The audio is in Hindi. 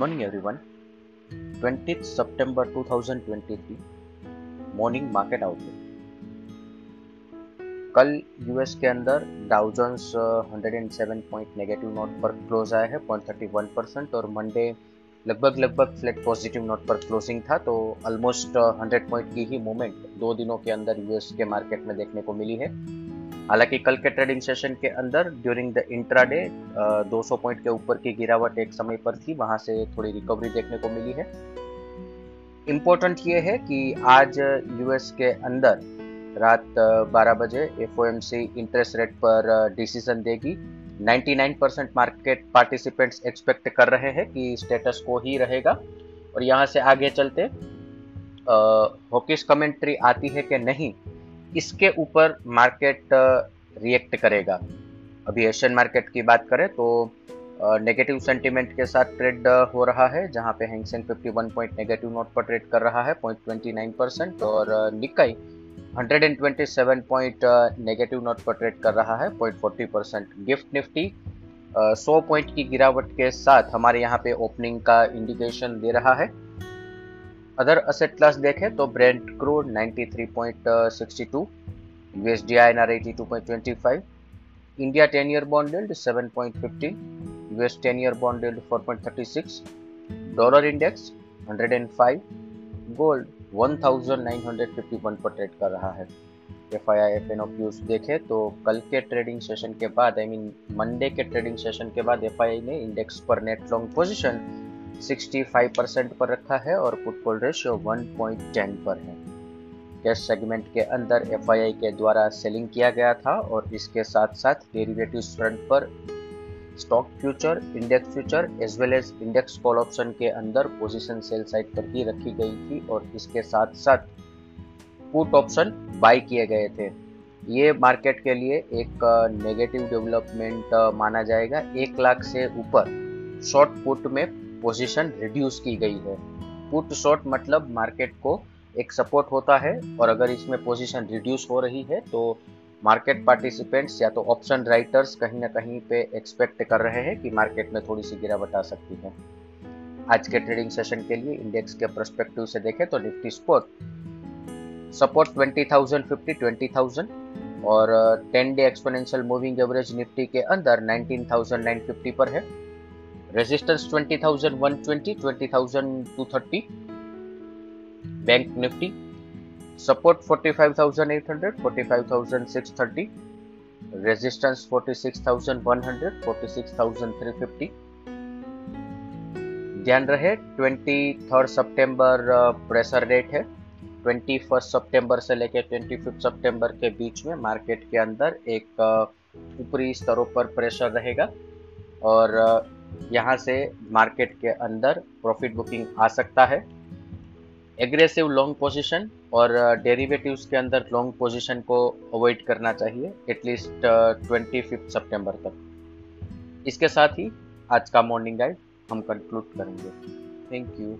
morning, everyone. 20th September 2023 morning market outlook कल यूएस के अंदर Dow Jones 107 point negative note पर क्लोज आया है 0.31 परसेंट और मंडे लगभग लगभग फ्लैट पॉजिटिव नोट पर क्लोजिंग था तो ऑलमोस्ट 100 पॉइंट की ही मूवमेंट दो दिनों के अंदर यूएस के मार्केट में देखने को मिली है। हालाँकि कल के ट्रेडिंग सेशन के अंदर ड्यूरिंग द इंट्राडे 200 पॉइंट के ऊपर की गिरावट एक समय पर थी, वहाँ से थोड़ी रिकवरी देखने को मिली है। इम्पोर्टेंट ये है कि आज यूएस के अंदर रात 12 बजे एफओएमसी इंटरेस्ट रेट पर डिसीज़न देगी। 99 परसेंट मार्केट पार्टिसिपेंट्स एक्सपेक्ट कर रहे हैं कि स्टेटस को ही रहेगा। और यहाँ से आगे चलते हॉकिस कमेंट्री आती है कि नहीं इसके ऊपर मार्केट रिएक्ट करेगा। अभी एशियन मार्केट की बात करें तो नेगेटिव सेंटीमेंट के साथ ट्रेड हो रहा है, जहाँ पे Hang Seng 51 point negative note पर ट्रेड कर रहा है 0.29 परसेंट और निकाई 127 पॉइंट नेगेटिव नोट पर ट्रेड कर रहा है 0.40 परसेंट गिफ्ट निफ्टी 100 पॉइंट की गिरावट के साथ हमारे यहाँ पे ओपनिंग का इंडिकेशन दे रहा है। अदर असेट क्लास देखें तो Brent crude 93.62 USD INR 82.25 India 10 year bond yield 7.15 US 10 year bond yield 4.36 dollar index 105 gold 1951 पर ट्रेड कर रहा है। F I I F N O देखे तो कल के ट्रेडिंग सेशन के बाद आई मीन मंडे के ट्रेडिंग सेशन के बाद एफ़ आई आई ने इंडेक्स पर नेट लॉन्ग पोजीशन 65 परसेंट पर रखा है और पुट कॉल रेशियो 1.10 पर है। कैश सेगमेंट के अंदर एफआईआई के द्वारा सेलिंग किया गया था और इसके साथ साथ डेरिवेटिव फ्रंट पर stock future index future as well as index call option के अंदर पोजीशन सेल साइड पर ही रखी गई थी और इसके साथ साथ पुट ऑप्शन बाय किए गए थे। ये मार्केट के लिए एक नेगेटिव डेवलपमेंट माना जाएगा एक लाख से ऊपर। शॉर्ट पुट में पोजीशन रिड्यूस की गई है। पुट शॉर्ट मतलब मार्केट को एक सपोर्ट होता है और अगर इसमें पोजीशन रिड्यूस हो रही है तो मार्केट पार्टिसिपेंट्स या तो ऑप्शन राइटर्स कहीं ना कहीं पे एक्सपेक्ट कर रहे हैं कि मार्केट में थोड़ी सी गिरावट आ सकती है। आज के ट्रेडिंग सेशन के लिए इंडेक्स के परस्पेक्टिव से देखें तो निफ्टी स्पोर्ट सपोर्ट 20,050 20,000 और 10 day exponential moving average Nifty के अंदर 19,950 पर है। Resistance 20,120 20,230 bank Nifty support 45800 45630 resistance 46100 46350 ध्यान रहे ट्वेंटी थर्ड सितंबर प्रेशर रेट है। ट्वेंटी फ़र्स्ट सितंबर से लेकर ट्वेंटी फिफ्थ सितंबर के बीच में मार्केट के अंदर एक ऊपरी स्तरों पर प्रेशर रहेगा। और यहाँ से मार्केट के अंदर प्रॉफिट बुकिंग आ सकता है। एग्रेसिव लॉन्ग पोजीशन और डेरिवेटिव्स के अंदर लॉन्ग पोजीशन को अवॉइड करना चाहिए एटलीस्ट ट्वेंटी फिफ्थ सेप्टेम्बर तक। इसके साथ ही आज का मॉर्निंग गाइड हम कंक्लूड करेंगे। Thank you